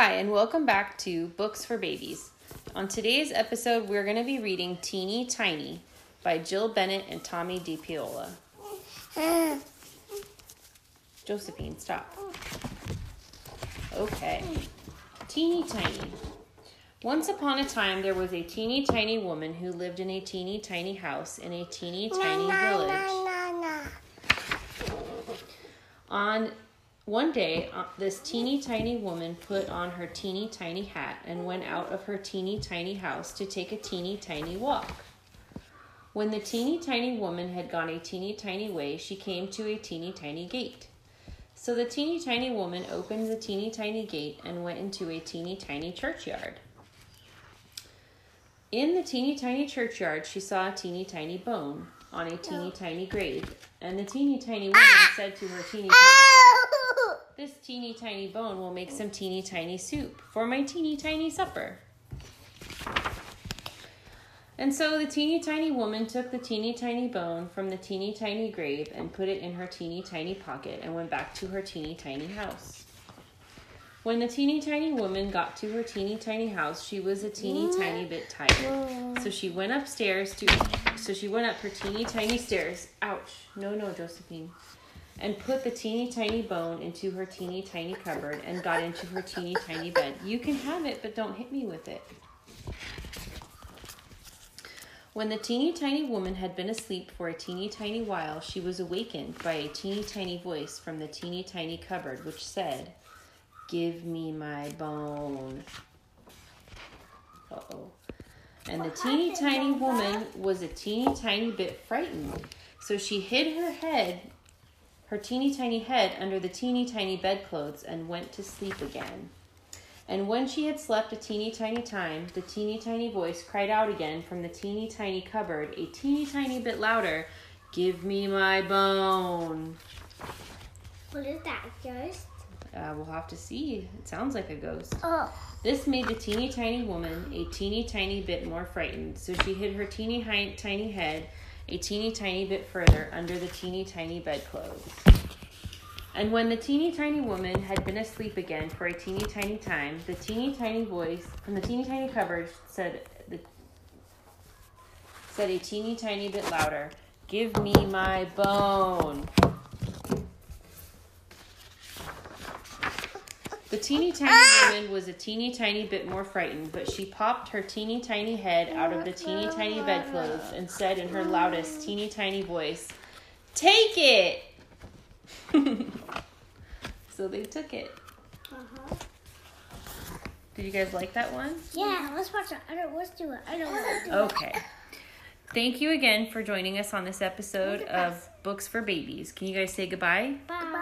Hi, and welcome back to Books for Babies. On today's episode, we're going to be reading Teeny Tiny by Jill Bennett and Tomie dePaola. Josephine, stop. Okay. Teeny Tiny. Once upon a time, there was a teeny tiny woman who lived in a teeny tiny house in a teeny tiny village. On one day, uh, this teeny tiny woman put on her teeny tiny hat and went out of her teeny tiny house to take a teeny tiny walk. When the teeny tiny woman had gone a teeny tiny way, she came to a teeny tiny gate. So the teeny tiny woman opened the teeny tiny gate and went into a teeny tiny churchyard. In the teeny tiny churchyard, she saw a teeny tiny bone on a teeny tiny grave, and the teeny tiny woman said to her teeny tiny This teeny tiny bone will make some teeny tiny soup for my teeny tiny supper. And so the teeny tiny woman took the teeny tiny bone from the teeny tiny grave and put it in her teeny tiny pocket and went back to her teeny tiny house. When the teeny tiny woman got to her teeny tiny house, she was a teeny tiny bit tired. So she went upstairs to so she went up her teeny tiny stairs. Ouch. No, no, Josephine. And put the teeny tiny bone into her teeny tiny cupboard and got into her teeny tiny bed. You can have it, but don't hit me with it. When the teeny tiny woman had been asleep for a teeny tiny while, she was awakened by a teeny tiny voice from the teeny tiny cupboard, which said, Give me my bone. Uh oh. And the teeny tiny woman was a teeny tiny bit frightened. So she hid her head, her teeny tiny head, under the teeny tiny bedclothes and went to sleep again. And when she had slept a teeny tiny time, the teeny tiny voice cried out again from the teeny tiny cupboard, a teeny tiny bit louder, Give me my bone. What is that, ghost? Uh, we'll have to see. It sounds like a ghost. Oh. This made the teeny tiny woman a teeny tiny bit more frightened, so she hid her teeny hi- tiny head a teeny tiny bit further under the teeny tiny bedclothes. And when the teeny tiny woman had been asleep again for a teeny tiny time, the teeny tiny voice from the teeny tiny cupboard said the said a teeny tiny bit louder, "Give me my bone." The teeny tiny woman was a teeny tiny bit more frightened, but she popped her teeny tiny head out of the teeny tiny bedclothes and said in her loudest teeny tiny voice, Take it! so they took it. Uh-huh. Did you guys like that one? Yeah, let's watch it. I don't, let's do it. I don't want to do Okay. Thank you again for joining us on this episode of Books for Babies. Can you guys say goodbye? it. Bye.